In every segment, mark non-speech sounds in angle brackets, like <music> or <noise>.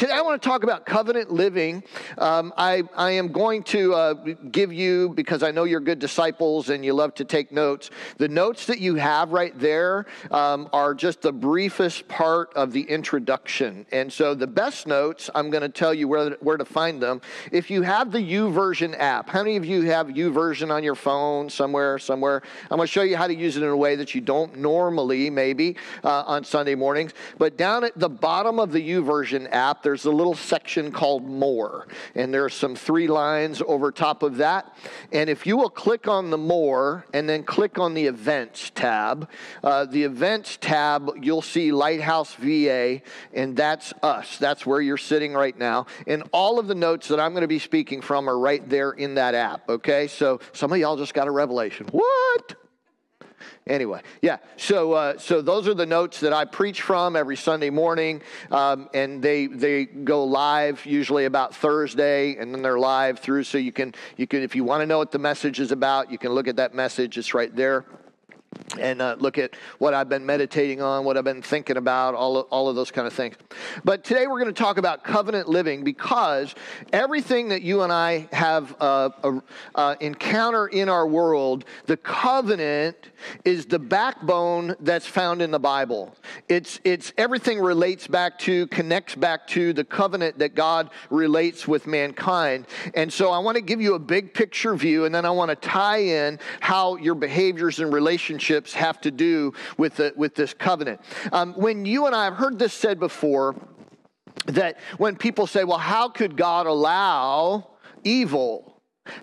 today I want to talk about covenant living. Um, I, I am going to uh, give you, because I know you're good disciples and you love to take notes, the notes that you have right there um, are just the briefest part of the introduction. And so the best notes, I'm going to tell you where, where to find them. If you have the YouVersion app, how many of you have YouVersion on your phone somewhere, somewhere? I'm going to show you how to use it in a way that you don't normally, maybe, uh, on Sunday mornings. But down at the bottom of the YouVersion app, there's a little section called More. And there's some three lines over top of that. And if you will click on the More and then click on the Events tab, uh, the Events tab, you'll see Lighthouse VA, and that's us. That's where you're sitting right now. And all of the notes that I'm going to be speaking from are right there in that app, okay? So some of y'all just got a revelation. What? Anyway, yeah. So, uh, so those are the notes that I preach from every Sunday morning, um, and they they go live usually about Thursday, and then they're live through. So you can you can if you want to know what the message is about, you can look at that message. It's right there and uh, look at what I've been meditating on, what I've been thinking about, all of, all of those kind of things. But today we're going to talk about covenant living because everything that you and I have uh, uh, encounter in our world, the covenant is the backbone that's found in the Bible. It's it's everything relates back to, connects back to the covenant that God relates with mankind. And so I want to give you a big picture view, and then I want to tie in how your behaviors and relationships relationships have to do with, the, with this covenant. Um, when you and I have heard this said before, that when people say, well, how could God allow evil?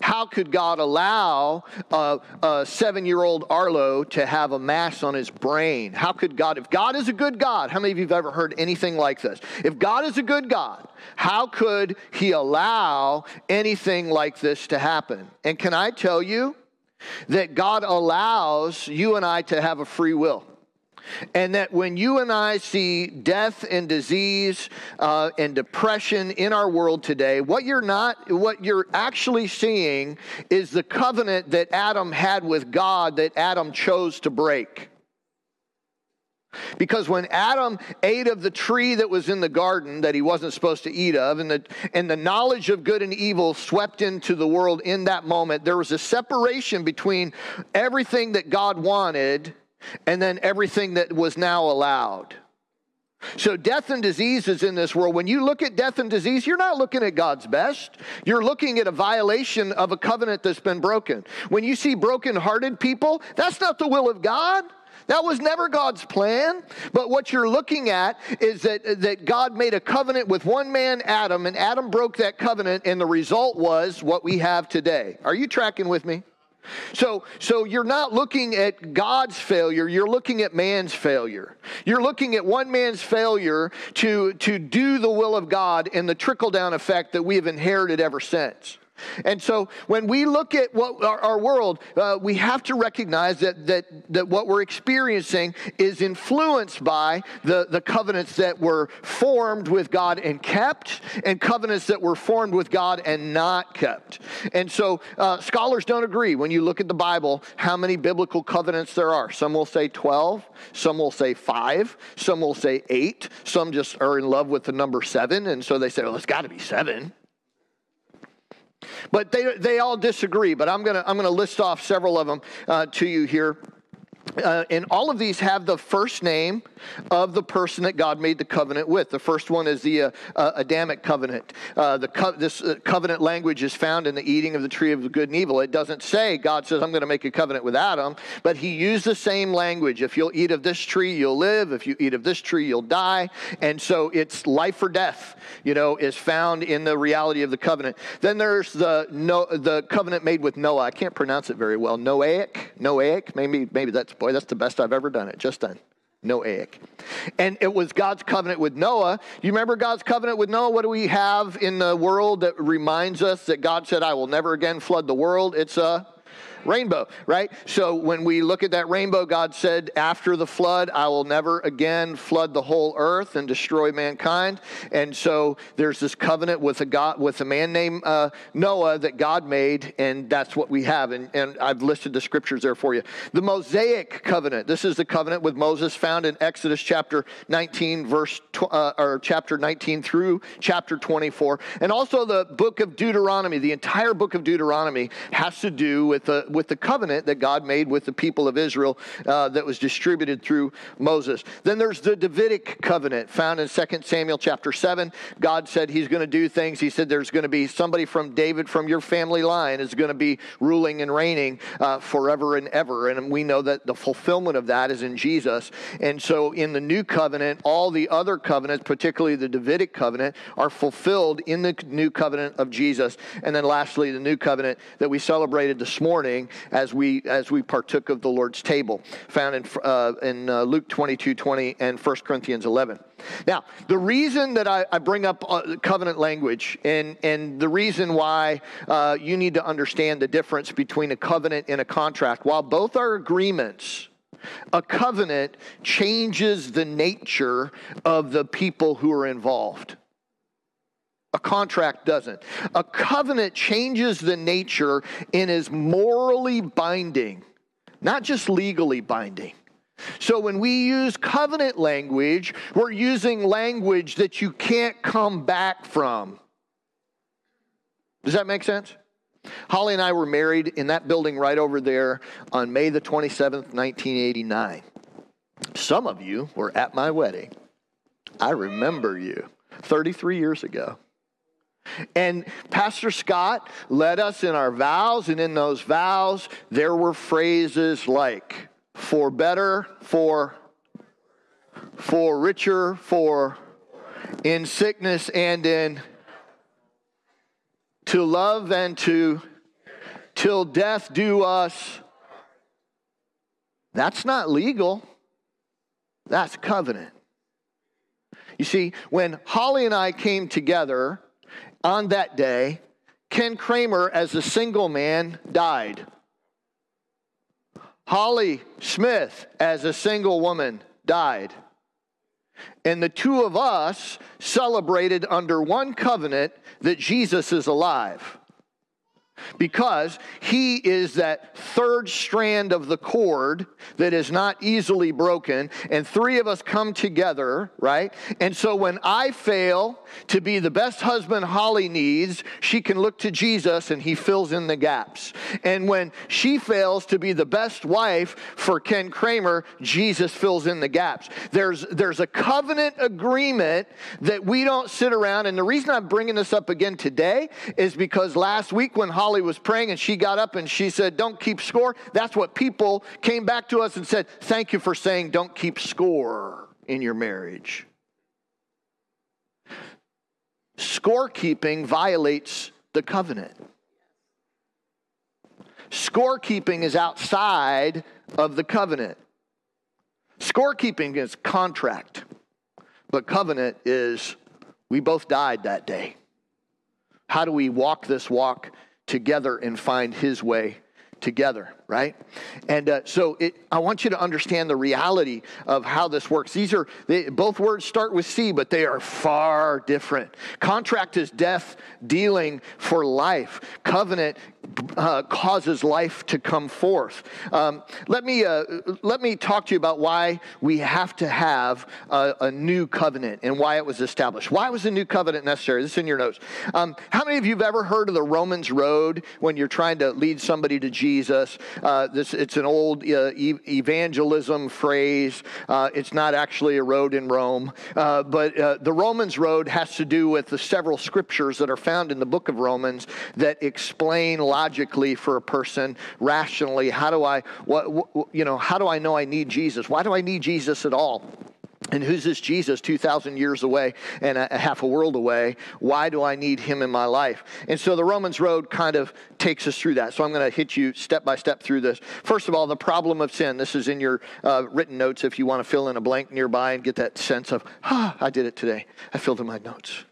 How could God allow a, a seven year old Arlo to have a mass on his brain? How could God, if God is a good God, how many of you have ever heard anything like this? If God is a good God, how could he allow anything like this to happen? And can I tell you, that God allows you and I to have a free will. And that when you and I see death and disease uh, and depression in our world today, what you're not, what you're actually seeing is the covenant that Adam had with God that Adam chose to break. Because when Adam ate of the tree that was in the garden that he wasn't supposed to eat of, and the, and the knowledge of good and evil swept into the world in that moment, there was a separation between everything that God wanted and then everything that was now allowed. So, death and disease is in this world. When you look at death and disease, you're not looking at God's best. You're looking at a violation of a covenant that's been broken. When you see broken-hearted people, that's not the will of God. That was never God's plan. But what you're looking at is that, that God made a covenant with one man, Adam, and Adam broke that covenant, and the result was what we have today. Are you tracking with me? So, so you're not looking at God's failure, you're looking at man's failure. You're looking at one man's failure to, to do the will of God and the trickle down effect that we have inherited ever since. And so when we look at what our, our world, uh, we have to recognize that, that, that what we're experiencing is influenced by the, the covenants that were formed with God and kept, and covenants that were formed with God and not kept. And so uh, scholars don't agree when you look at the Bible how many biblical covenants there are. Some will say 12, some will say 5, some will say 8, some just are in love with the number 7, and so they say, well, it's got to be 7. But they, they all disagree, but I'm going to I'm gonna list off several of them uh, to you here. Uh, and all of these have the first name of the person that God made the covenant with. The first one is the uh, uh, Adamic covenant. Uh, the co- this uh, covenant language is found in the eating of the tree of good and evil. It doesn't say God says I'm going to make a covenant with Adam, but He used the same language. If you'll eat of this tree, you'll live. If you eat of this tree, you'll die. And so it's life or death. You know, is found in the reality of the covenant. Then there's the no, the covenant made with Noah. I can't pronounce it very well. Noahic, Noahic. Maybe maybe that's boy. That's the best I've ever done it. Just done. Noahic. And it was God's covenant with Noah. You remember God's covenant with Noah? What do we have in the world that reminds us that God said, I will never again flood the world? It's a rainbow, right? So when we look at that rainbow, God said, after the flood, I will never again flood the whole earth and destroy mankind. And so there's this covenant with a God, with a man named uh, Noah that God made, and that's what we have. And, and I've listed the scriptures there for you. The Mosaic covenant. This is the covenant with Moses found in Exodus chapter 19, verse tw- uh, or chapter 19 through chapter 24, and also the book of Deuteronomy. The entire book of Deuteronomy has to do with the with the covenant that God made with the people of Israel uh, that was distributed through Moses. Then there's the Davidic covenant found in 2 Samuel chapter 7. God said He's going to do things. He said there's going to be somebody from David from your family line is going to be ruling and reigning uh, forever and ever. And we know that the fulfillment of that is in Jesus. And so in the new covenant, all the other covenants, particularly the Davidic covenant, are fulfilled in the new covenant of Jesus. And then lastly, the new covenant that we celebrated this morning as we as we partook of the Lord's table, found in uh, in uh, Luke 22, 20 and 1 Corinthians 11. Now, the reason that I, I bring up uh, covenant language and, and the reason why uh, you need to understand the difference between a covenant and a contract, while both are agreements, a covenant changes the nature of the people who are involved. A contract doesn't. A covenant changes the nature and is morally binding, not just legally binding. So when we use covenant language, we're using language that you can't come back from. Does that make sense? Holly and I were married in that building right over there on May the 27th, 1989. Some of you were at my wedding. I remember you 33 years ago. And Pastor Scott led us in our vows, and in those vows, there were phrases like, for better, for for richer, for in sickness and in to love and to till death do us. That's not legal. That's covenant. You see, when Holly and I came together on that day, Ken Kramer, as a single man, died. Holly Smith, as a single woman, died. And the two of us celebrated under one covenant that Jesus is alive because he is that third strand of the cord that is not easily broken. And three of us come together, right? And so when I fail to be the best husband Holly needs, she can look to Jesus and he fills in the gaps. And when she fails to be the best wife for Ken Kramer, Jesus fills in the gaps. There's, there's a covenant agreement that we don't sit around. And the reason I'm bringing this up again today is because last week when Holly Holly was praying and she got up and she said, Don't keep score. That's what people came back to us and said, Thank you for saying don't keep score in your marriage. Scorekeeping violates the covenant. Scorekeeping is outside of the covenant. Scorekeeping is contract, but covenant is we both died that day. How do we walk this walk together and find his way together, right? And uh, so it, I want you to understand the reality of how this works. These are, they, both words start with C, but they are far different. Contract is death dealing for life, covenant uh, causes life to come forth. Um, let, me, uh, let me talk to you about why we have to have a, a, new covenant and why it was established. Why was a new covenant necessary? This is in your notes. Um, how many of you have ever heard of the Romans Road when you're trying to lead somebody to Jesus? Uh, this, it's an old uh, evangelism phrase. Uh, it's not actually a road in Rome, uh, but the Romans Road has to do with the several scriptures that are found in the book of Romans that explain logically for a person, rationally, how do I, what, what, you know, how do I know I need Jesus? Why do I need Jesus at all? And who's this Jesus 2,000 years away and a, half a world away? Why do I need him in my life? And so the Romans Road kind of takes us through that. So I'm going to hit you step by step through this. First of all, the problem of sin. This is in your uh, written notes if you want to fill in a blank nearby and get that sense of, ah, I did it today. I filled in my notes.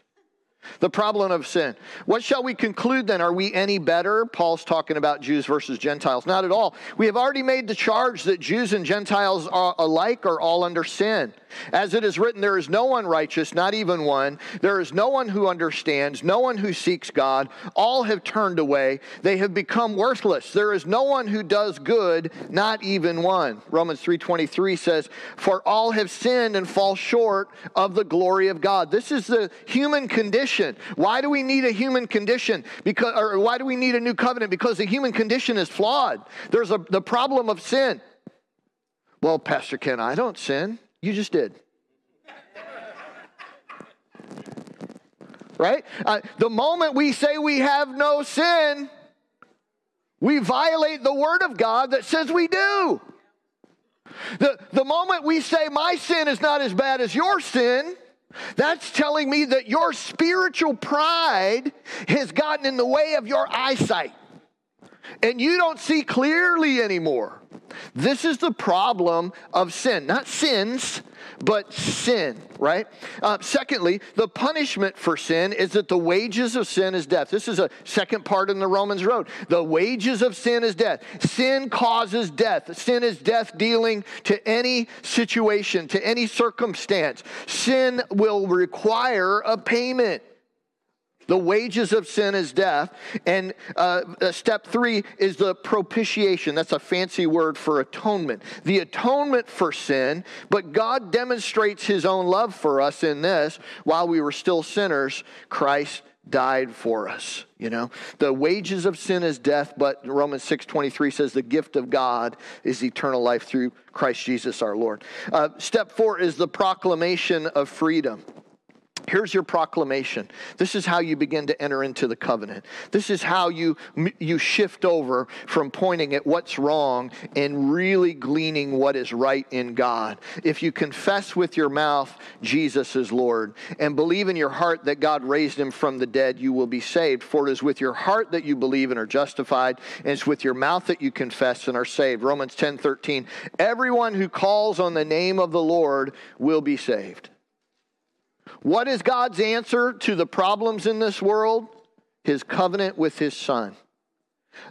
The problem of sin. What shall we conclude then? Are we any better? Paul's talking about Jews versus Gentiles. Not at all. We have already made the charge that Jews and Gentiles are alike are all under sin. As it is written, there is no one righteous, not even one. There is no one who understands, no one who seeks God. All have turned away. They have become worthless. There is no one who does good, not even one. Romans 3:23 says, "For all have sinned and fall short of the glory of God." This is the human condition. Why do we need a human condition? Because or why do we need a new covenant? Because the human condition is flawed. There's a the problem of sin. Well, Pastor Ken, I don't sin. You just did. <laughs> right? Uh, the moment we say we have no sin, we violate the word of God that says we do. The, the moment we say my sin is not as bad as your sin, that's telling me that your spiritual pride has gotten in the way of your eyesight. And you don't see clearly anymore. This is the problem of sin. Not sins, but sin, right? Uh, secondly, the punishment for sin is that the wages of sin is death. This is a second part in the Romans road. The wages of sin is death. Sin causes death. Sin is death dealing to any situation, to any circumstance. Sin will require a payment. The wages of sin is death. And uh, uh, step three is the propitiation. That's a fancy word for atonement. The atonement for sin, but God demonstrates his own love for us in this. While we were still sinners, Christ died for us you know the wages of sin is death but romans 6.23 says the gift of god is eternal life through christ jesus our lord uh, step four is the proclamation of freedom Here's your proclamation. This is how you begin to enter into the covenant. This is how you, you shift over from pointing at what's wrong and really gleaning what is right in God. If you confess with your mouth Jesus is Lord and believe in your heart that God raised him from the dead, you will be saved. For it is with your heart that you believe and are justified, and it's with your mouth that you confess and are saved. Romans 10 13. Everyone who calls on the name of the Lord will be saved. What is God's answer to the problems in this world? His covenant with his son.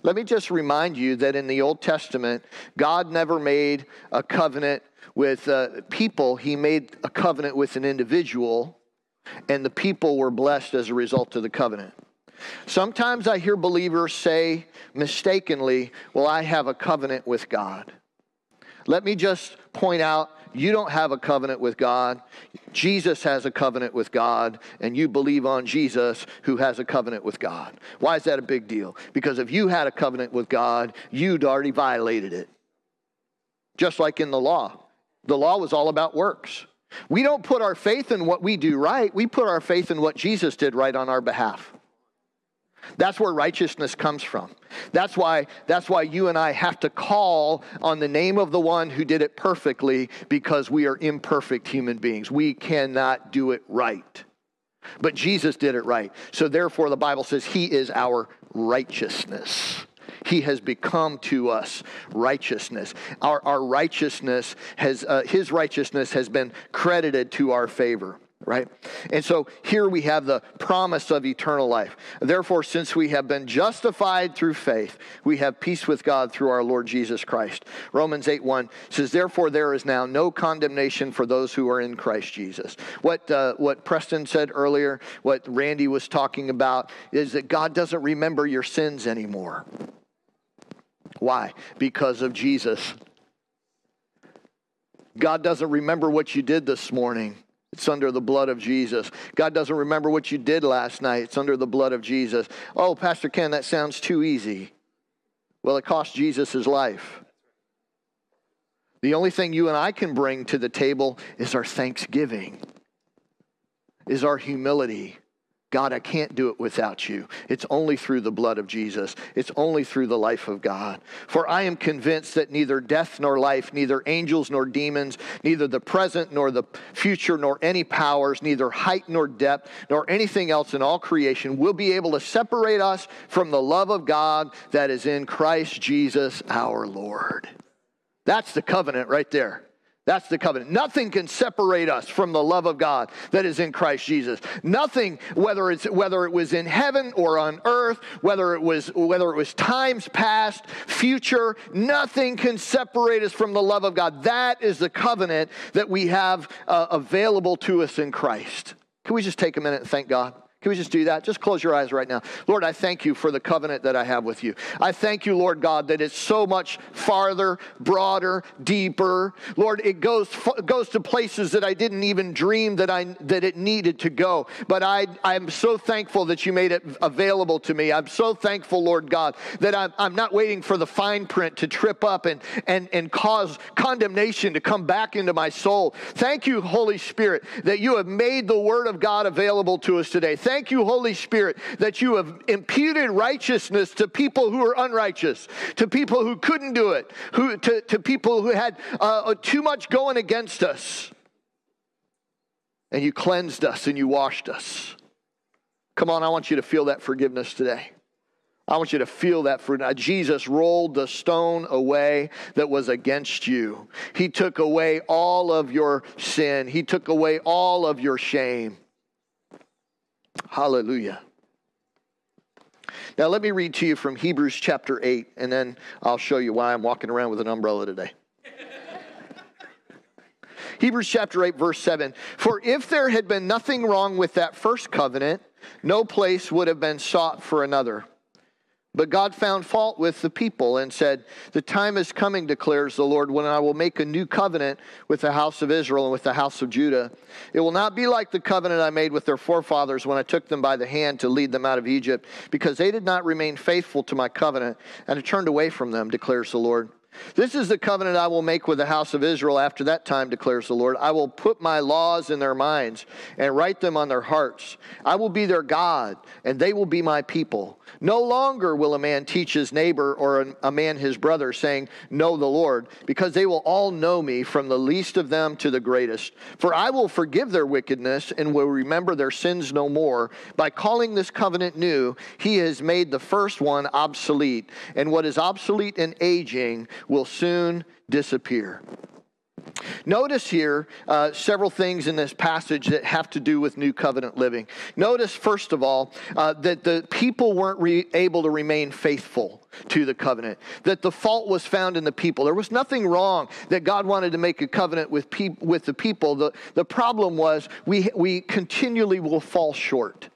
Let me just remind you that in the Old Testament, God never made a covenant with uh, people, He made a covenant with an individual, and the people were blessed as a result of the covenant. Sometimes I hear believers say mistakenly, Well, I have a covenant with God. Let me just point out you don't have a covenant with God. Jesus has a covenant with God, and you believe on Jesus who has a covenant with God. Why is that a big deal? Because if you had a covenant with God, you'd already violated it. Just like in the law, the law was all about works. We don't put our faith in what we do right, we put our faith in what Jesus did right on our behalf. That's where righteousness comes from. That's why, that's why you and I have to call on the name of the one who did it perfectly because we are imperfect human beings. We cannot do it right. But Jesus did it right. So therefore, the Bible says he is our righteousness. He has become to us righteousness. Our, our righteousness has, uh, his righteousness has been credited to our favor right? And so here we have the promise of eternal life. Therefore, since we have been justified through faith, we have peace with God through our Lord Jesus Christ. Romans 8 1 says, Therefore, there is now no condemnation for those who are in Christ Jesus. What, uh, what Preston said earlier, what Randy was talking about, is that God doesn't remember your sins anymore. Why? Because of Jesus. God doesn't remember what you did this morning it's under the blood of Jesus. God doesn't remember what you did last night. It's under the blood of Jesus. Oh, Pastor Ken, that sounds too easy. Well, it cost Jesus his life. The only thing you and I can bring to the table is our thanksgiving, is our humility, God, I can't do it without you. It's only through the blood of Jesus. It's only through the life of God. For I am convinced that neither death nor life, neither angels nor demons, neither the present nor the future, nor any powers, neither height nor depth, nor anything else in all creation will be able to separate us from the love of God that is in Christ Jesus our Lord. That's the covenant right there. That's the covenant. Nothing can separate us from the love of God that is in Christ Jesus. Nothing, whether it's whether it was in heaven or on earth, whether it was whether it was times past, future, nothing can separate us from the love of God. That is the covenant that we have uh, available to us in Christ. Can we just take a minute and thank God? Can we just do that? Just close your eyes right now. Lord, I thank you for the covenant that I have with you. I thank you, Lord God, that it's so much farther, broader, deeper. Lord, it goes goes to places that I didn't even dream that I that it needed to go. But I I'm so thankful that you made it available to me. I'm so thankful, Lord God, that I'm, I'm not waiting for the fine print to trip up and and and cause condemnation to come back into my soul. Thank you, Holy Spirit, that you have made the Word of God available to us today. Thank Thank you, Holy Spirit, that you have imputed righteousness to people who are unrighteous, to people who couldn't do it, who, to, to people who had uh, too much going against us. And you cleansed us and you washed us. Come on, I want you to feel that forgiveness today. I want you to feel that for now. Jesus rolled the stone away that was against you. He took away all of your sin. He took away all of your shame. Hallelujah. Now, let me read to you from Hebrews chapter 8, and then I'll show you why I'm walking around with an umbrella today. <laughs> Hebrews chapter 8, verse 7 For if there had been nothing wrong with that first covenant, no place would have been sought for another. But God found fault with the people and said, The time is coming, declares the Lord, when I will make a new covenant with the house of Israel and with the house of Judah. It will not be like the covenant I made with their forefathers when I took them by the hand to lead them out of Egypt, because they did not remain faithful to my covenant and had turned away from them, declares the Lord. This is the covenant I will make with the house of Israel after that time, declares the Lord. I will put my laws in their minds and write them on their hearts. I will be their God, and they will be my people. No longer will a man teach his neighbor or a man his brother, saying, Know the Lord, because they will all know me, from the least of them to the greatest. For I will forgive their wickedness and will remember their sins no more. By calling this covenant new, he has made the first one obsolete. And what is obsolete and aging, will soon disappear. Notice here uh, several things in this passage that have to do with new covenant living. Notice, first of all, uh, that the people weren't re- able to remain faithful to the covenant, that the fault was found in the people. There was nothing wrong that God wanted to make a covenant with, pe- with the people. The, the problem was we, we continually will fall short.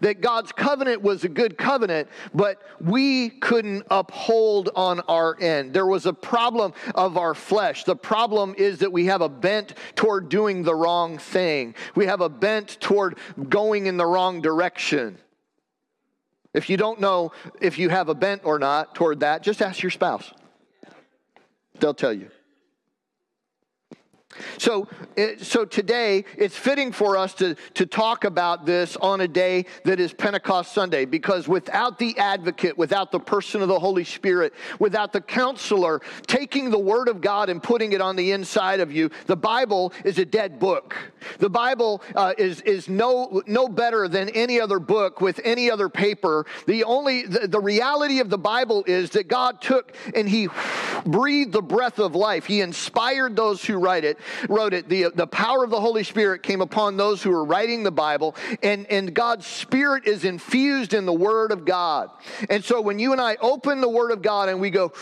That God's covenant was a good covenant, but we couldn't uphold on our end. There was a problem of our flesh. The problem is that we have a bent toward doing the wrong thing, we have a bent toward going in the wrong direction. If you don't know if you have a bent or not toward that, just ask your spouse. They'll tell you. So, so today, it's fitting for us to, to talk about this on a day that is Pentecost Sunday because without the advocate, without the person of the Holy Spirit, without the counselor taking the Word of God and putting it on the inside of you, the Bible is a dead book. The Bible uh, is, is no, no better than any other book with any other paper. The only, the, the reality of the Bible is that God took and He breathed the breath of life. He inspired those who write it wrote it, the, the power of the Holy Spirit came upon those who were writing the Bible, and, and God's Spirit is infused in the Word of God. And so when you and I open the Word of God and we go,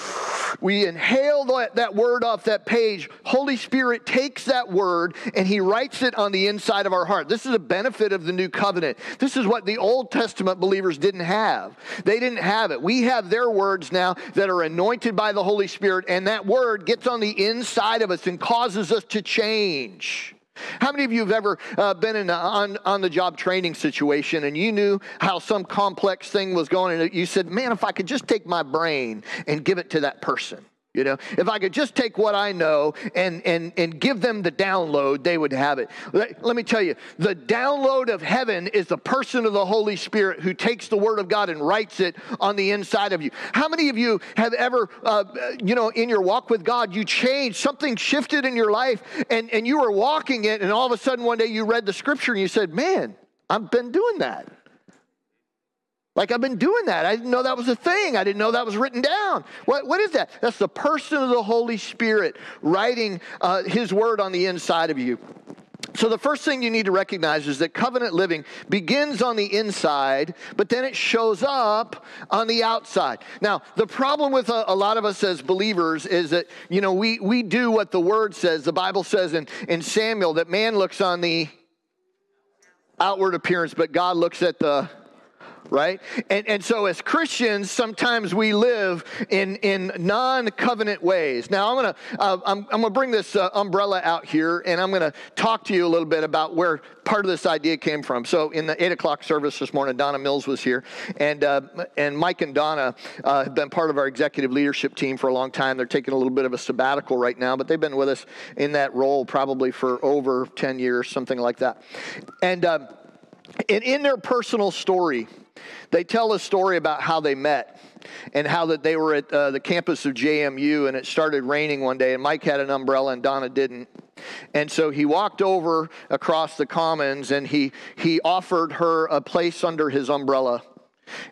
we inhale that, that word off that page, Holy Spirit takes that word and He writes it on the inside of our heart. This is a benefit of the new covenant. This is what the Old Testament believers didn't have. They didn't have it. We have their words now that are anointed by the Holy Spirit, and that word gets on the inside of us and causes us to change. How many of you have ever uh, been in an on, on the job training situation and you knew how some complex thing was going and you said, man, if I could just take my brain and give it to that person? You know, if I could just take what I know and, and, and give them the download, they would have it. Let, let, me tell you, the download of heaven is the person of the Holy Spirit who takes the Word of God and writes it on the inside of you. How many of you have ever, uh, you know, in your walk with God, you changed, something shifted in your life, and, and you were walking it, and all of a sudden one day you read the scripture and you said, Man, I've been doing that. Like I've been doing that. I didn't know that was a thing. I didn't know that was written down. What, what is that? That's the person of the Holy Spirit writing uh, His word on the inside of you. So, the first thing you need to recognize is that covenant living begins on the inside, but then it shows up on the outside. Now, the problem with a, a, lot of us as believers is that, you know, we, we do what the word says. The Bible says in, in Samuel that man looks on the outward appearance, but God looks at the right? And, and so as Christians, sometimes we live in, in non-covenant ways. Now, I'm going to uh, I'm, I'm gonna bring this uh, umbrella out here, and I'm going to talk to you a little bit about where part of this idea came from. So in the 8 o'clock service this morning, Donna Mills was here, and, uh, and Mike and Donna uh, have been part of our executive leadership team for a long time. They're taking a little bit of a sabbatical right now, but they've been with us in that role probably for over 10 years, something like that. And, uh, and in their personal story, they tell a story about how they met and how that they were at uh, the campus of JMU and it started raining one day and Mike had an umbrella and Donna didn't. And so he walked over across the commons and he he offered her a place under his umbrella.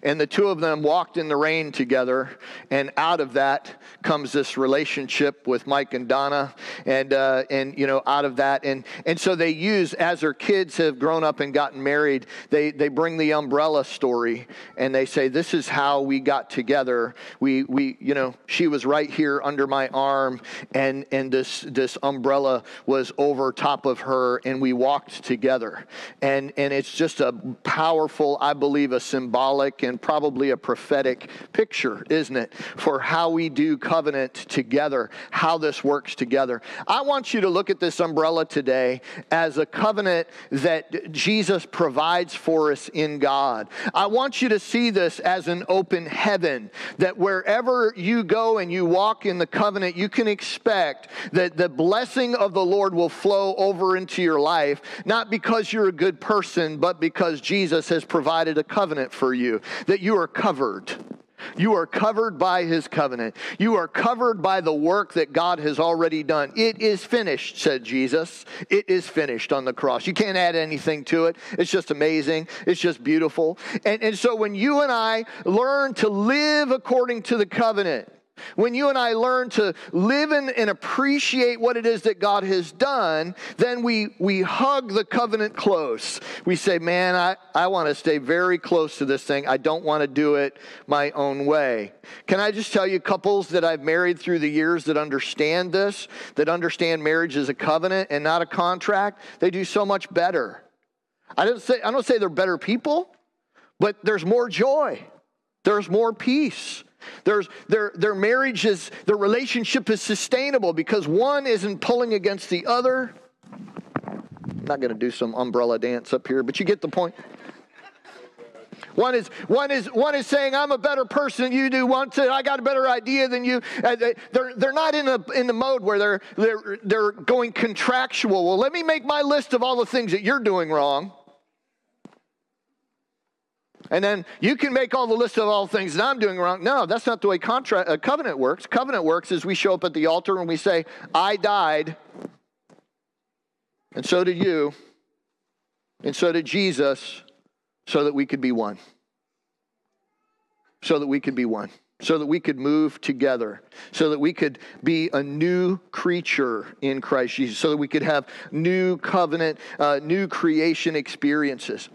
And the two of them walked in the rain together, and out of that comes this relationship with Mike and Donna, and uh, and you know out of that, and and so they use as their kids have grown up and gotten married, they they bring the umbrella story, and they say this is how we got together. We we you know she was right here under my arm, and and this this umbrella was over top of her, and we walked together, and and it's just a powerful, I believe, a symbolic symbolic and probably a prophetic picture, isn't it, for how we do covenant together, how this works together. I want you to look at this umbrella today as a covenant that Jesus provides for us in God. I want you to see this as an open heaven, that wherever you go and you walk in the covenant, you can expect that the blessing of the Lord will flow over into your life, not because you're a good person, but because Jesus has provided a covenant for you that you are covered. You are covered by his covenant. You are covered by the work that God has already done. It is finished, said Jesus. It is finished on the cross. You can't add anything to it. It's just amazing. It's just beautiful. And, and so when you and I learn to live according to the covenant, when you and I learn to live in and appreciate what it is that God has done, then we, we hug the covenant close. We say, Man, I, I want to stay very close to this thing. I don't want to do it my own way. Can I just tell you, couples that I've married through the years that understand this, that understand marriage as a covenant and not a contract, they do so much better. I don't say, I don't say they're better people, but there's more joy, there's more peace. There's, their, their marriage is, their relationship is sustainable because one isn't pulling against the other. I'm not going to do some umbrella dance up here, but you get the point. One is, one, is, one is saying, I'm a better person than you do. One said, I got a better idea than you. Uh, they're, they're not in, a, in the mode where they're, they're, they're going contractual. Well, let me make my list of all the things that you're doing wrong. And then you can make all the list of all the things that I'm doing wrong. No, that's not the way contract, uh, covenant works. Covenant works is we show up at the altar and we say, I died, and so did you, and so did Jesus, so that we could be one. So that we could be one. So that we could move together. So that we could be a new creature in Christ Jesus. So that we could have new covenant, uh, new creation experiences.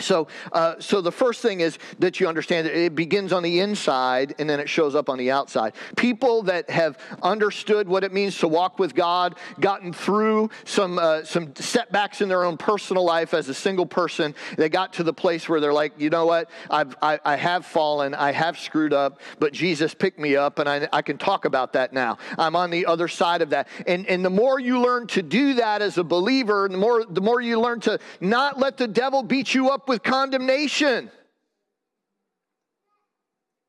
So, uh, so the first thing is that you understand that it begins on the inside and then it shows up on the outside. People that have understood what it means to walk with God, gotten through some uh, some setbacks in their own personal life as a single person, they got to the place where they're like, you know what, I've, I, I have fallen, I have screwed up, but Jesus picked me up, and I, I can talk about that now. I'm on the other side of that, and and the more you learn to do that as a believer, the more the more you learn to not let the devil beat you up with condemnation.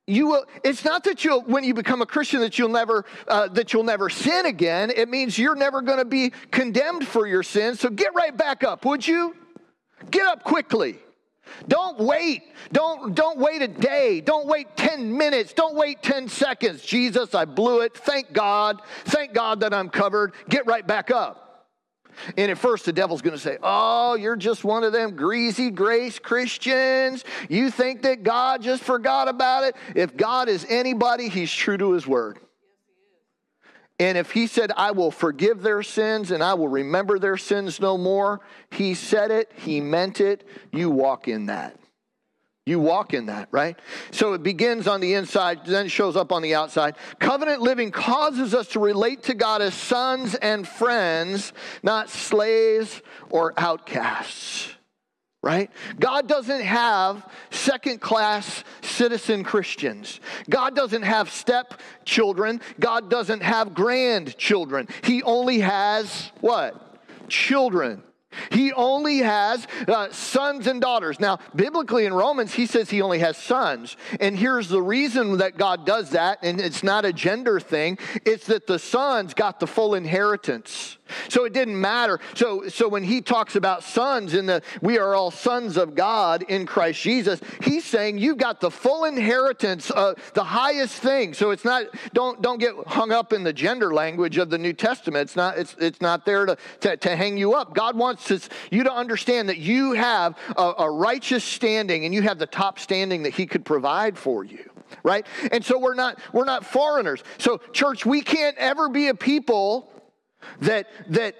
You will, it's not that you'll, when you become a Christian, that you'll never, uh, that you'll never sin again. It means you're never going to be condemned for your sins. So get right back up, would you? Get up quickly. Don't wait. Don't, don't wait a day. Don't wait 10 minutes. Don't wait 10 seconds. Jesus, I blew it. Thank God. Thank God that I'm covered. Get right back up. And at first, the devil's going to say, Oh, you're just one of them greasy grace Christians. You think that God just forgot about it. If God is anybody, he's true to his word. And if he said, I will forgive their sins and I will remember their sins no more, he said it, he meant it, you walk in that. You walk in that, right? So it begins on the inside, then shows up on the outside. Covenant living causes us to relate to God as sons and friends, not slaves or outcasts, right? God doesn't have second class citizen Christians. God doesn't have step children. God doesn't have grandchildren. He only has what? Children. He only has uh, sons and daughters. Now, biblically in Romans, he says he only has sons. And here's the reason that God does that, and it's not a gender thing, it's that the sons got the full inheritance. So it didn't matter. So, so when he talks about sons in the we are all sons of God in Christ Jesus, he's saying you've got the full inheritance of the highest thing. So it's not don't don't get hung up in the gender language of the New Testament. It's not it's it's not there to to, to hang you up. God wants you to understand that you have a, a righteous standing and you have the top standing that he could provide for you right and so we're not we're not foreigners so church we can't ever be a people that, that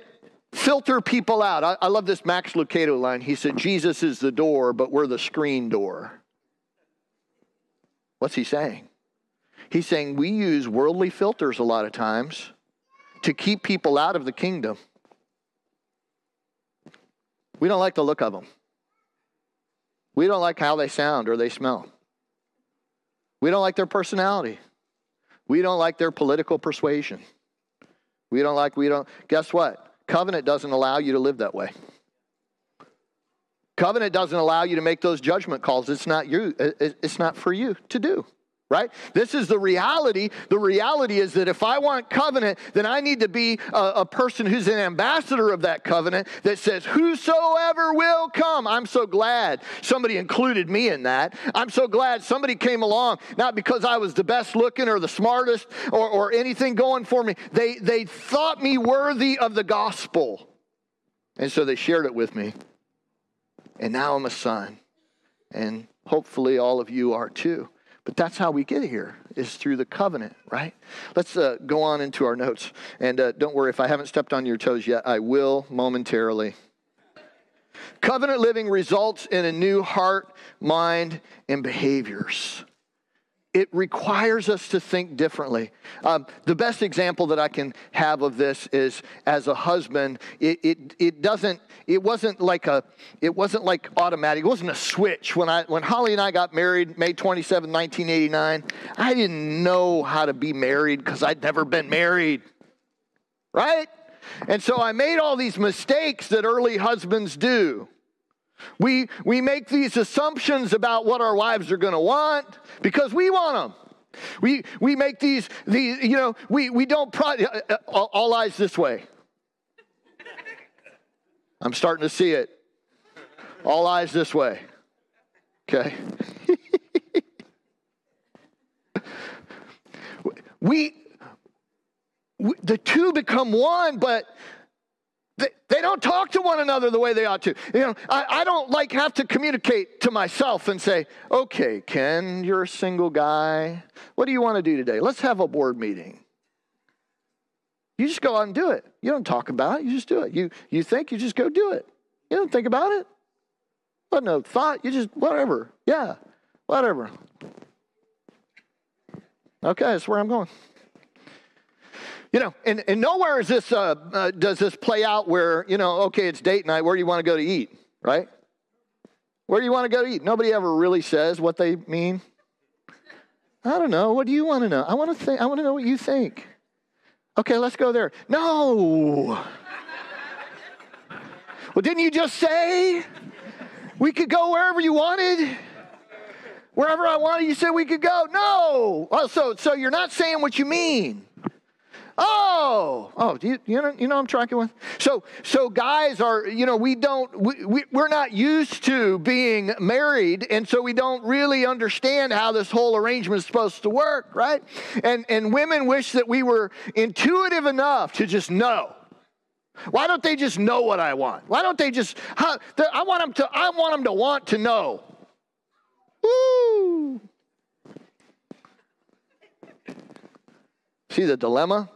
filter people out. I, I love this Max Lucado line. He said, Jesus is the door, but we're the screen door. What's he saying? He's saying we use worldly filters a lot of times to keep people out of the kingdom. We don't like the look of them. We don't like how they sound or they smell. We don't like their personality. We don't like their political persuasion. We don't like, we don't. Guess what? Covenant doesn't allow you to live that way. Covenant doesn't allow you to make those judgment calls. It's not you, it's not for you to do right? This is the reality. The reality is that if I want covenant, then I need to be a, a, person who's an ambassador of that covenant that says, Whosoever will come. I'm so glad somebody included me in that. I'm so glad somebody came along, not because I was the best looking or the smartest or, or anything going for me. They, they thought me worthy of the gospel. And so they shared it with me. And now I'm a son. And hopefully all of you are too. But that's how we get here, is through the covenant, right? Let's uh, go on into our notes. And uh, don't worry, if I haven't stepped on your toes yet, I will momentarily. Covenant living results in a new heart, mind, and behaviors it requires us to think differently. Um, the best example that I can have of this is as a husband, it, it, it doesn't, it wasn't like a, it wasn't like automatic. It wasn't a switch. When I, when Holly and I got married, May 27, 1989, I didn't know how to be married because I'd never been married. Right? And so I made all these mistakes that early husbands do. We, we make these assumptions about what our wives are going to want because we want them. We, we make these, these, you know, we, we don't, pro- uh, uh, all, all eyes this way. I'm starting to see it. All eyes this way. Okay. <laughs> we, we, the two become one, but they, don't talk to one another the way they ought to. You know, I, I don't like have to communicate to myself and say, okay, Ken, you're a single guy. What do you want to do today? Let's have a board meeting. You just go out and do it. You don't talk about it. You just do it. You, you think, you just go do it. You don't think about it. What no thought. You just, whatever. Yeah, whatever. Okay, that's where I'm going. You know, and, and nowhere is this, uh, uh, does this play out where, you know, okay, it's date night. Where do you want to go to eat, right? Where do you want to go to eat? Nobody ever really says what they mean. I don't know. What do you want to know? I want to think. I want to know what you think. Okay, let's go there. No. well, didn't you just say we could go wherever you wanted? Wherever I wanted, you said we could go. No. Oh, so so you're not saying what you mean. Oh, oh, you, you know, you know I'm tracking with. So, so guys are, you know, we don't, we, we, we're not used to being married, and so we don't really understand how this whole arrangement is supposed to work, right? And and women wish that we were intuitive enough to just know. Why don't they just know what I want? Why don't they just, I want them to, I want them to want to know. Woo! See the dilemma?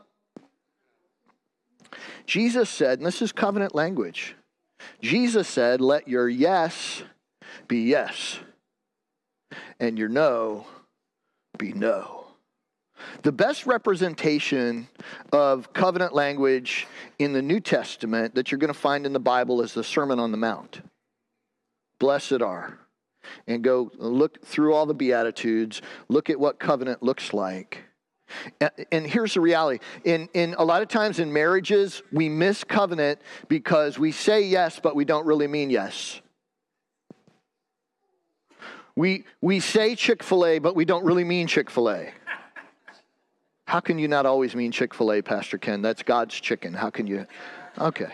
Jesus said, and this is covenant language, Jesus said, let your yes be yes, and your no be no. The best representation of covenant language in the New Testament that you're going to find in the Bible is the Sermon on the Mount. Blessed are. And go look through all the Beatitudes, look at what covenant looks like. Uh, and here's the reality. In, in a lot of times in marriages, we miss covenant because we say yes, but we don't really mean yes. We, we say Chick fil A, but we don't really mean Chick fil A. How can you not always mean Chick fil A, Pastor Ken? That's God's chicken. How can you? Okay.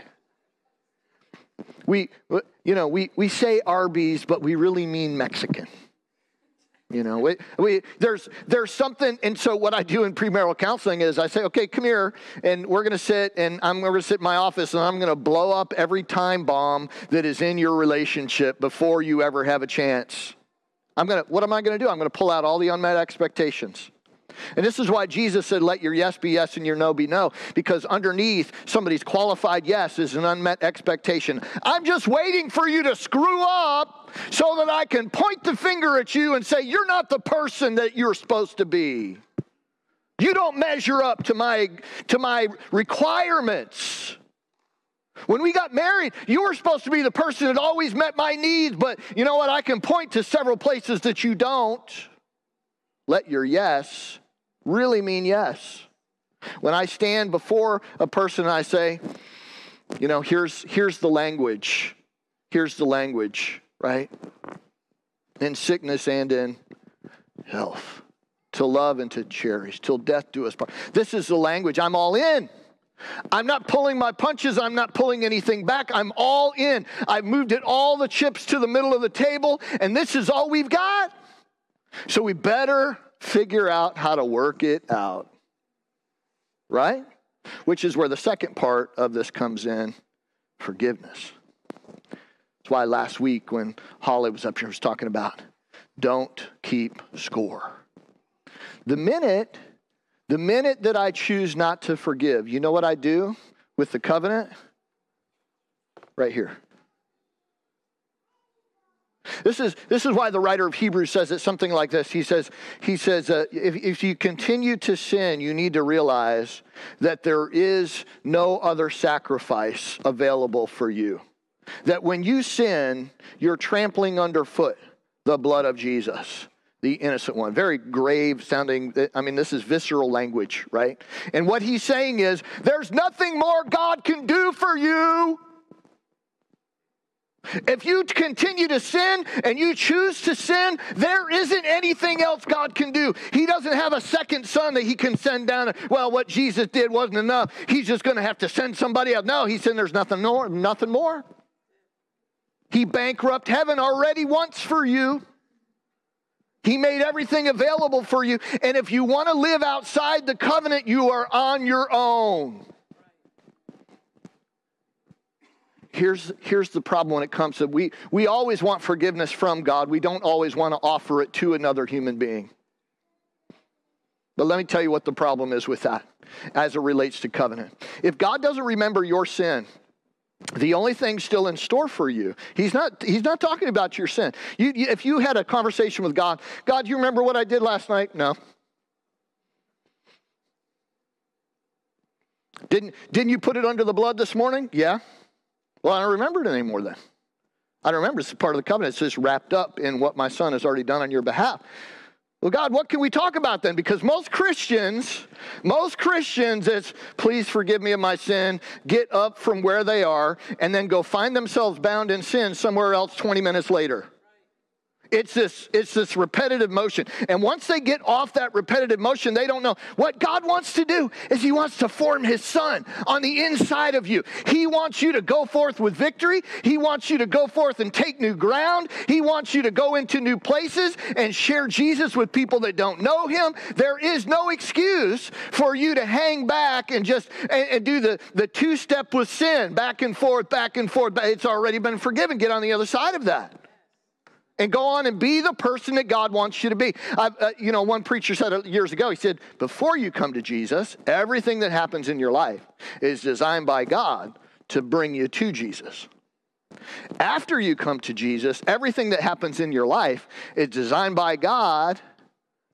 We, you know, we, we say Arby's, but we really mean Mexican. You know, we, we, there's, there's something, and so what I do in premarital counseling is I say, okay, come here, and we're to sit, and I'm to sit in my office, and I'm to blow up every time bomb that is in your relationship before you ever have a chance. I'm to, what am I to do? I'm to pull out all the unmet expectations. And this is why Jesus said, let your yes be yes and your no be no, because underneath somebody's qualified yes is an unmet expectation. I'm just waiting for you to screw up so that I can point the finger at you and say, you're not the person that you're supposed to be. You don't measure up to my, to my requirements. When we got married, you were supposed to be the person that always met my needs, but you know what? I can point to several places that you don't. Let your yes really mean yes. When I stand before a person and I say, you know, here's, here's the language. Here's the language, right? In sickness and in health. To love and to cherish, till death do us part. This is the language. I'm all in. I'm not pulling my punches. I'm not pulling anything back. I'm all in. I've moved it all the chips to the middle of the table, and this is all we've got. So we better figure out how to work it out. Right? Which is where the second part of this comes in forgiveness. That's why last week when Holly was up here, was talking about don't keep score. The minute, the minute that I choose not to forgive, you know what I do with the covenant? Right here. This is, this is why the writer of Hebrews says it something like this. He says, he says uh, if, if you continue to sin, you need to realize that there is no other sacrifice available for you. That when you sin, you're trampling underfoot the blood of Jesus the innocent one. Very grave sounding. I mean, this is visceral language, right? And what he's saying is there's nothing more God can do for you if you continue to sin and you choose to sin, there isn't anything else God can do. He doesn't have a second son that he can send down. Well, what Jesus did wasn't enough. He's just going to have to send somebody else. No, he said there's nothing more. Nothing more. He bankrupt heaven already once for you. He made everything available for you. And if you want to live outside the covenant, you are on your own. Here's, here's the problem when it comes to we, we always want forgiveness from God. We don't always want to offer it to another human being. But let me tell you what the problem is with that as it relates to covenant. If God doesn't remember your sin, the only thing still in store for you he's not he's not talking about your sin you, you, if you had a conversation with god god you remember what i did last night no didn't didn't you put it under the blood this morning yeah well, I don't remember it anymore then. I don't remember. It's part of the covenant. It's just wrapped up in what my son has already done on your behalf. Well, God, what can we talk about then? Because most Christians, most Christians, it's please forgive me of my sin, get up from where they are, and then go find themselves bound in sin somewhere else 20 minutes later. It's this, it's this repetitive motion. And once they get off that repetitive motion, they don't know. What God wants to do is He wants to form His Son on the inside of you. He wants you to go forth with victory. He wants you to go forth and take new ground. He wants you to go into new places and share Jesus with people that don't know Him. There is no excuse for you to hang back and just and, and do the, the two step with sin, back and forth, back and forth. It's already been forgiven. Get on the other side of that and go on and be the person that God wants you to be. Uh, you know, one preacher said years ago, he said, before you come to Jesus, everything that happens in your life is designed by God to bring you to Jesus. After you come to Jesus, everything that happens in your life is designed by God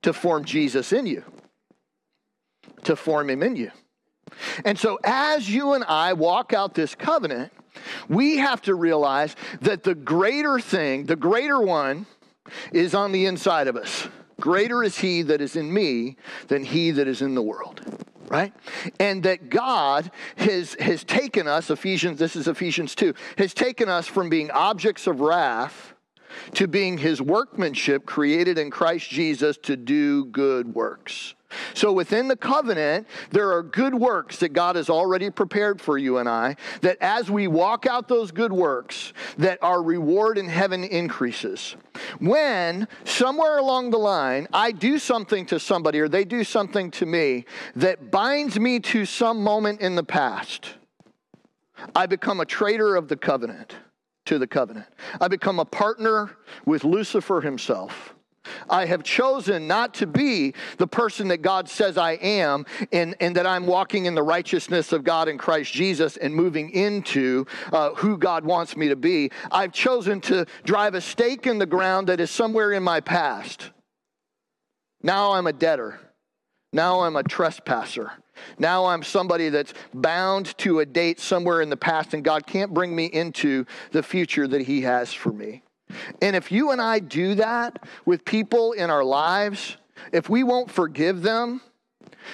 to form Jesus in you, to form Him in you. And so, as you and I walk out this covenant, we have to realize that the greater thing, the greater one, is on the inside of us. Greater is he that is in me than he that is in the world. Right? And that God has, has taken us, Ephesians, this is Ephesians 2, has taken us from being objects of wrath to being his workmanship created in Christ Jesus to do good works. So within the covenant, there are good works that God has already prepared for you and I, that as we walk out those good works, that our reward in heaven increases. When somewhere along the line, I do something to somebody or they do something to me that binds me to some moment in the past, I become a traitor of the covenant to the covenant. I become a partner with Lucifer himself. I have chosen not to be the person that God says I am, and, and that I'm walking in the righteousness of God in Christ Jesus and moving into uh, who God wants me to be. I've chosen to drive a stake in the ground that is somewhere in my past. Now I'm a debtor. Now I'm a trespasser. Now I'm somebody that's bound to a date somewhere in the past, and God can't bring me into the future that He has for me. And if you and I do that with people in our lives, if we won't forgive them,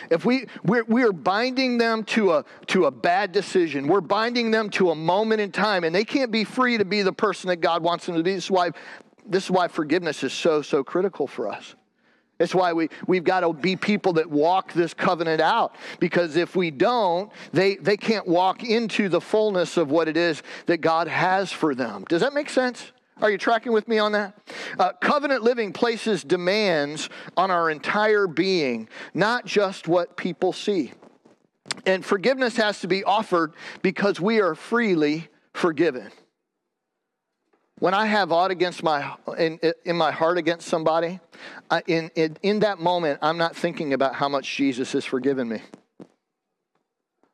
if we we're, we're binding them to a to a bad decision, we're binding them to a moment in time, and they can't be free to be the person that God wants them to be. This is why this is why forgiveness is so so critical for us. It's why we, we've got to be people that walk this covenant out. Because if we don't, they, they can't walk into the fullness of what it is that God has for them. Does that make sense? Are you tracking with me on that? Uh, covenant living places demands on our entire being, not just what people see. And forgiveness has to be offered because we are freely forgiven. When I have aught against my in, in my heart against somebody, I, in, in in that moment, I'm not thinking about how much Jesus has forgiven me.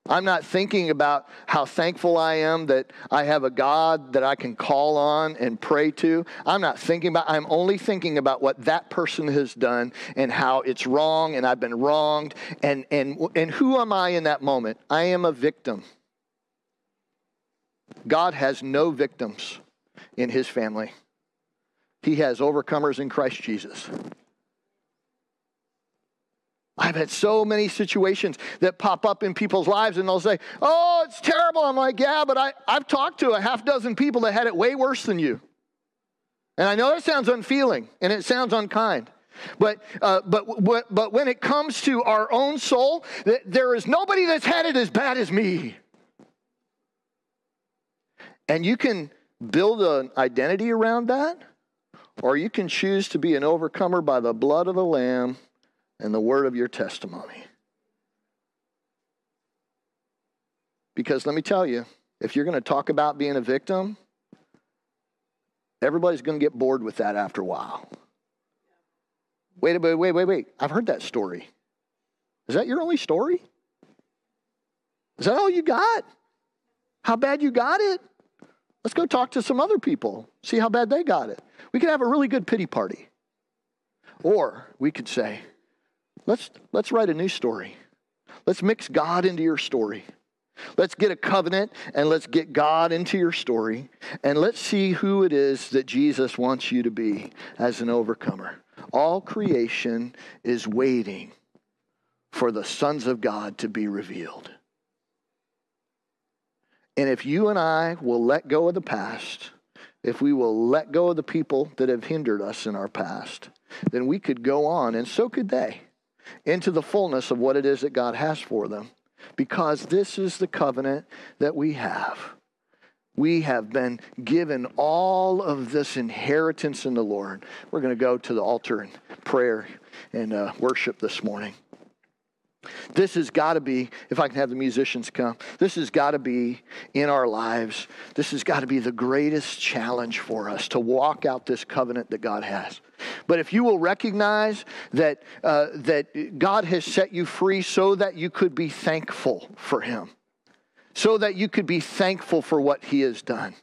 I'm not thinking about how thankful I am that I have a God that I can call on and pray to. I'm not thinking about, I'm only thinking about what that person has done and how it's wrong and I've been wronged. And, and, and who am I in that moment? I am a victim. God has no victims in his family, he has overcomers in Christ Jesus. I've had so many situations that pop up in people's lives and they'll say, Oh, it's terrible. I'm like, Yeah, but I, I've talked to a half dozen people that had it way worse than you. And I know that sounds unfeeling and it sounds unkind. But, uh, but, but when it comes to our own soul, there is nobody that's had it as bad as me. And you can build an identity around that, or you can choose to be an overcomer by the blood of the Lamb and the word of your testimony. Because let me tell you, if you're going to talk about being a victim, everybody's going to get bored with that after a while. Wait, wait, wait, wait, wait. I've heard that story. Is that your only story? Is that all you got? How bad you got it? Let's go talk to some other people, see how bad they got it. We could have a really good pity party. Or we could say, Let's, let's write a new story. Let's mix God into your story. Let's get a covenant and let's get God into your story and let's see who it is that Jesus wants you to be as an overcomer. All creation is waiting for the sons of God to be revealed. And if you and I will let go of the past if we will let go of the people that have hindered us in our past, then we could go on, and so could they, into the fullness of what it is that God has for them. Because this is the covenant that we have. We have been given all of this inheritance in the Lord. We're going to go to the altar and prayer and uh, worship this morning. This has got to be, if I can have the musicians come, this has got to be in our lives. This has got to be the greatest challenge for us to walk out this covenant that God has. But if you will recognize that, uh, that God has set you free so that you could be thankful for Him, so that you could be thankful for what He has done.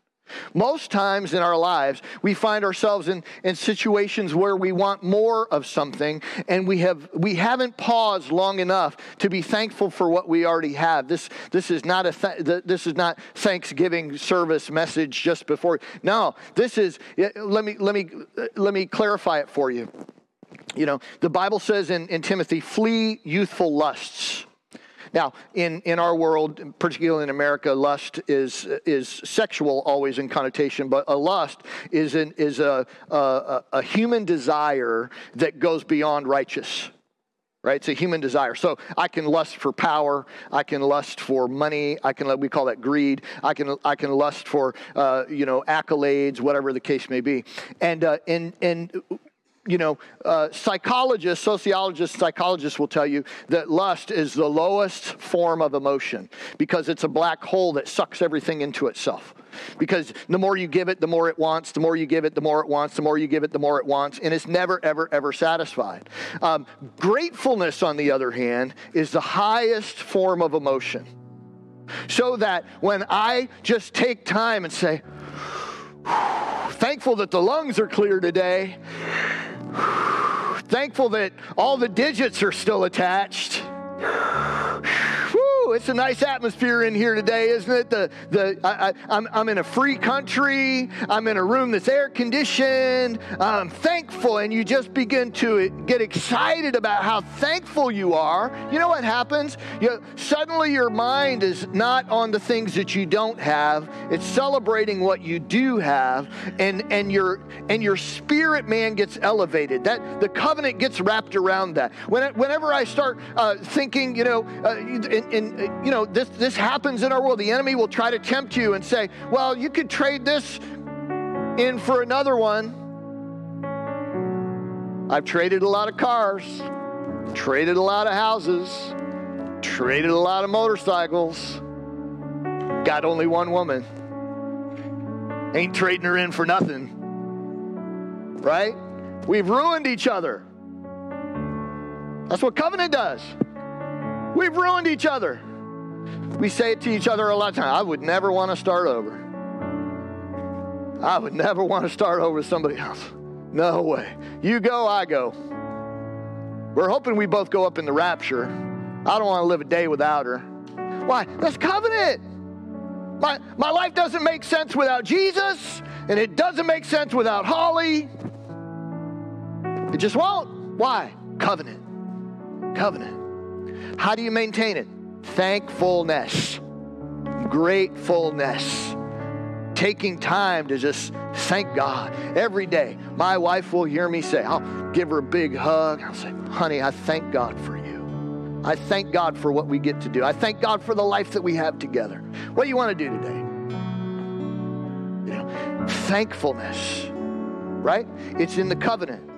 Most times in our lives, we find ourselves in, in situations where we want more of something and we, have, we haven't paused long enough to be thankful for what we already have. This, this, is not a th- this is not Thanksgiving service message just before. No, this is, let me, let me, uh, let me clarify it for you. You know, the Bible says in, in Timothy, flee youthful lusts. Now, in, in our world, particularly in America, lust is, is sexual always in connotation, but a lust is, an, is a, a, a human desire that goes beyond righteous right? It's a human desire. So i can lust for power i can lust for money i can we call that greed i can i can lust for uh, you know accolades whatever the case may be. And uh, and and you know, uh, psychologists, sociologists, psychologists will tell you that lust is the lowest form of emotion because it's a black hole that sucks everything into itself. Because the more you give it, the more it wants, the more you give it, the more it wants, the more you give it, the more it wants, and it's never, ever, ever satisfied. Um, gratefulness, on the other hand, is the highest form of emotion. So that when I just take time and say, thankful that the lungs are clear today, Thankful that all the digits are still attached it's a nice atmosphere in here today, isn't it? The, the, I, I, I'm, I'm in a free country. I'm in a room that's air conditioned. I'm thankful. And you just begin to get excited about how thankful you are. You know what happens? You, suddenly your mind is not on the things that you don't have. It's celebrating what you do have. And, and, your, and your spirit man gets elevated. That The covenant gets wrapped around that. When, whenever I start uh, thinking, you know, uh, in, in you know, this, this happens in our world. The enemy will try to tempt you and say, well, you could trade this in for another one. I've traded a lot of cars, traded a lot of houses, traded a lot of motorcycles, got only one woman. Ain't trading her in for nothing. Right? We've ruined each other. That's what covenant does. We've ruined each other. We say it to each other a lot of times. I would never want to start over. I would never want to start over with somebody else. No way. You go, I go. We're hoping we both go up in the rapture. I don't want to live a day without her. Why? That's covenant. My, my life doesn't make sense without Jesus, and it doesn't make sense without Holly. It just won't. Why? Covenant. Covenant. How do you maintain it? Thankfulness, gratefulness, taking time to just thank God every day. My wife will hear me say, I'll give her a big hug. I'll say, honey, I thank God for you. I thank God for what we get to do. I thank God for the life that we have together. What do you want to do today? You know, thankfulness, right? It's in the covenant.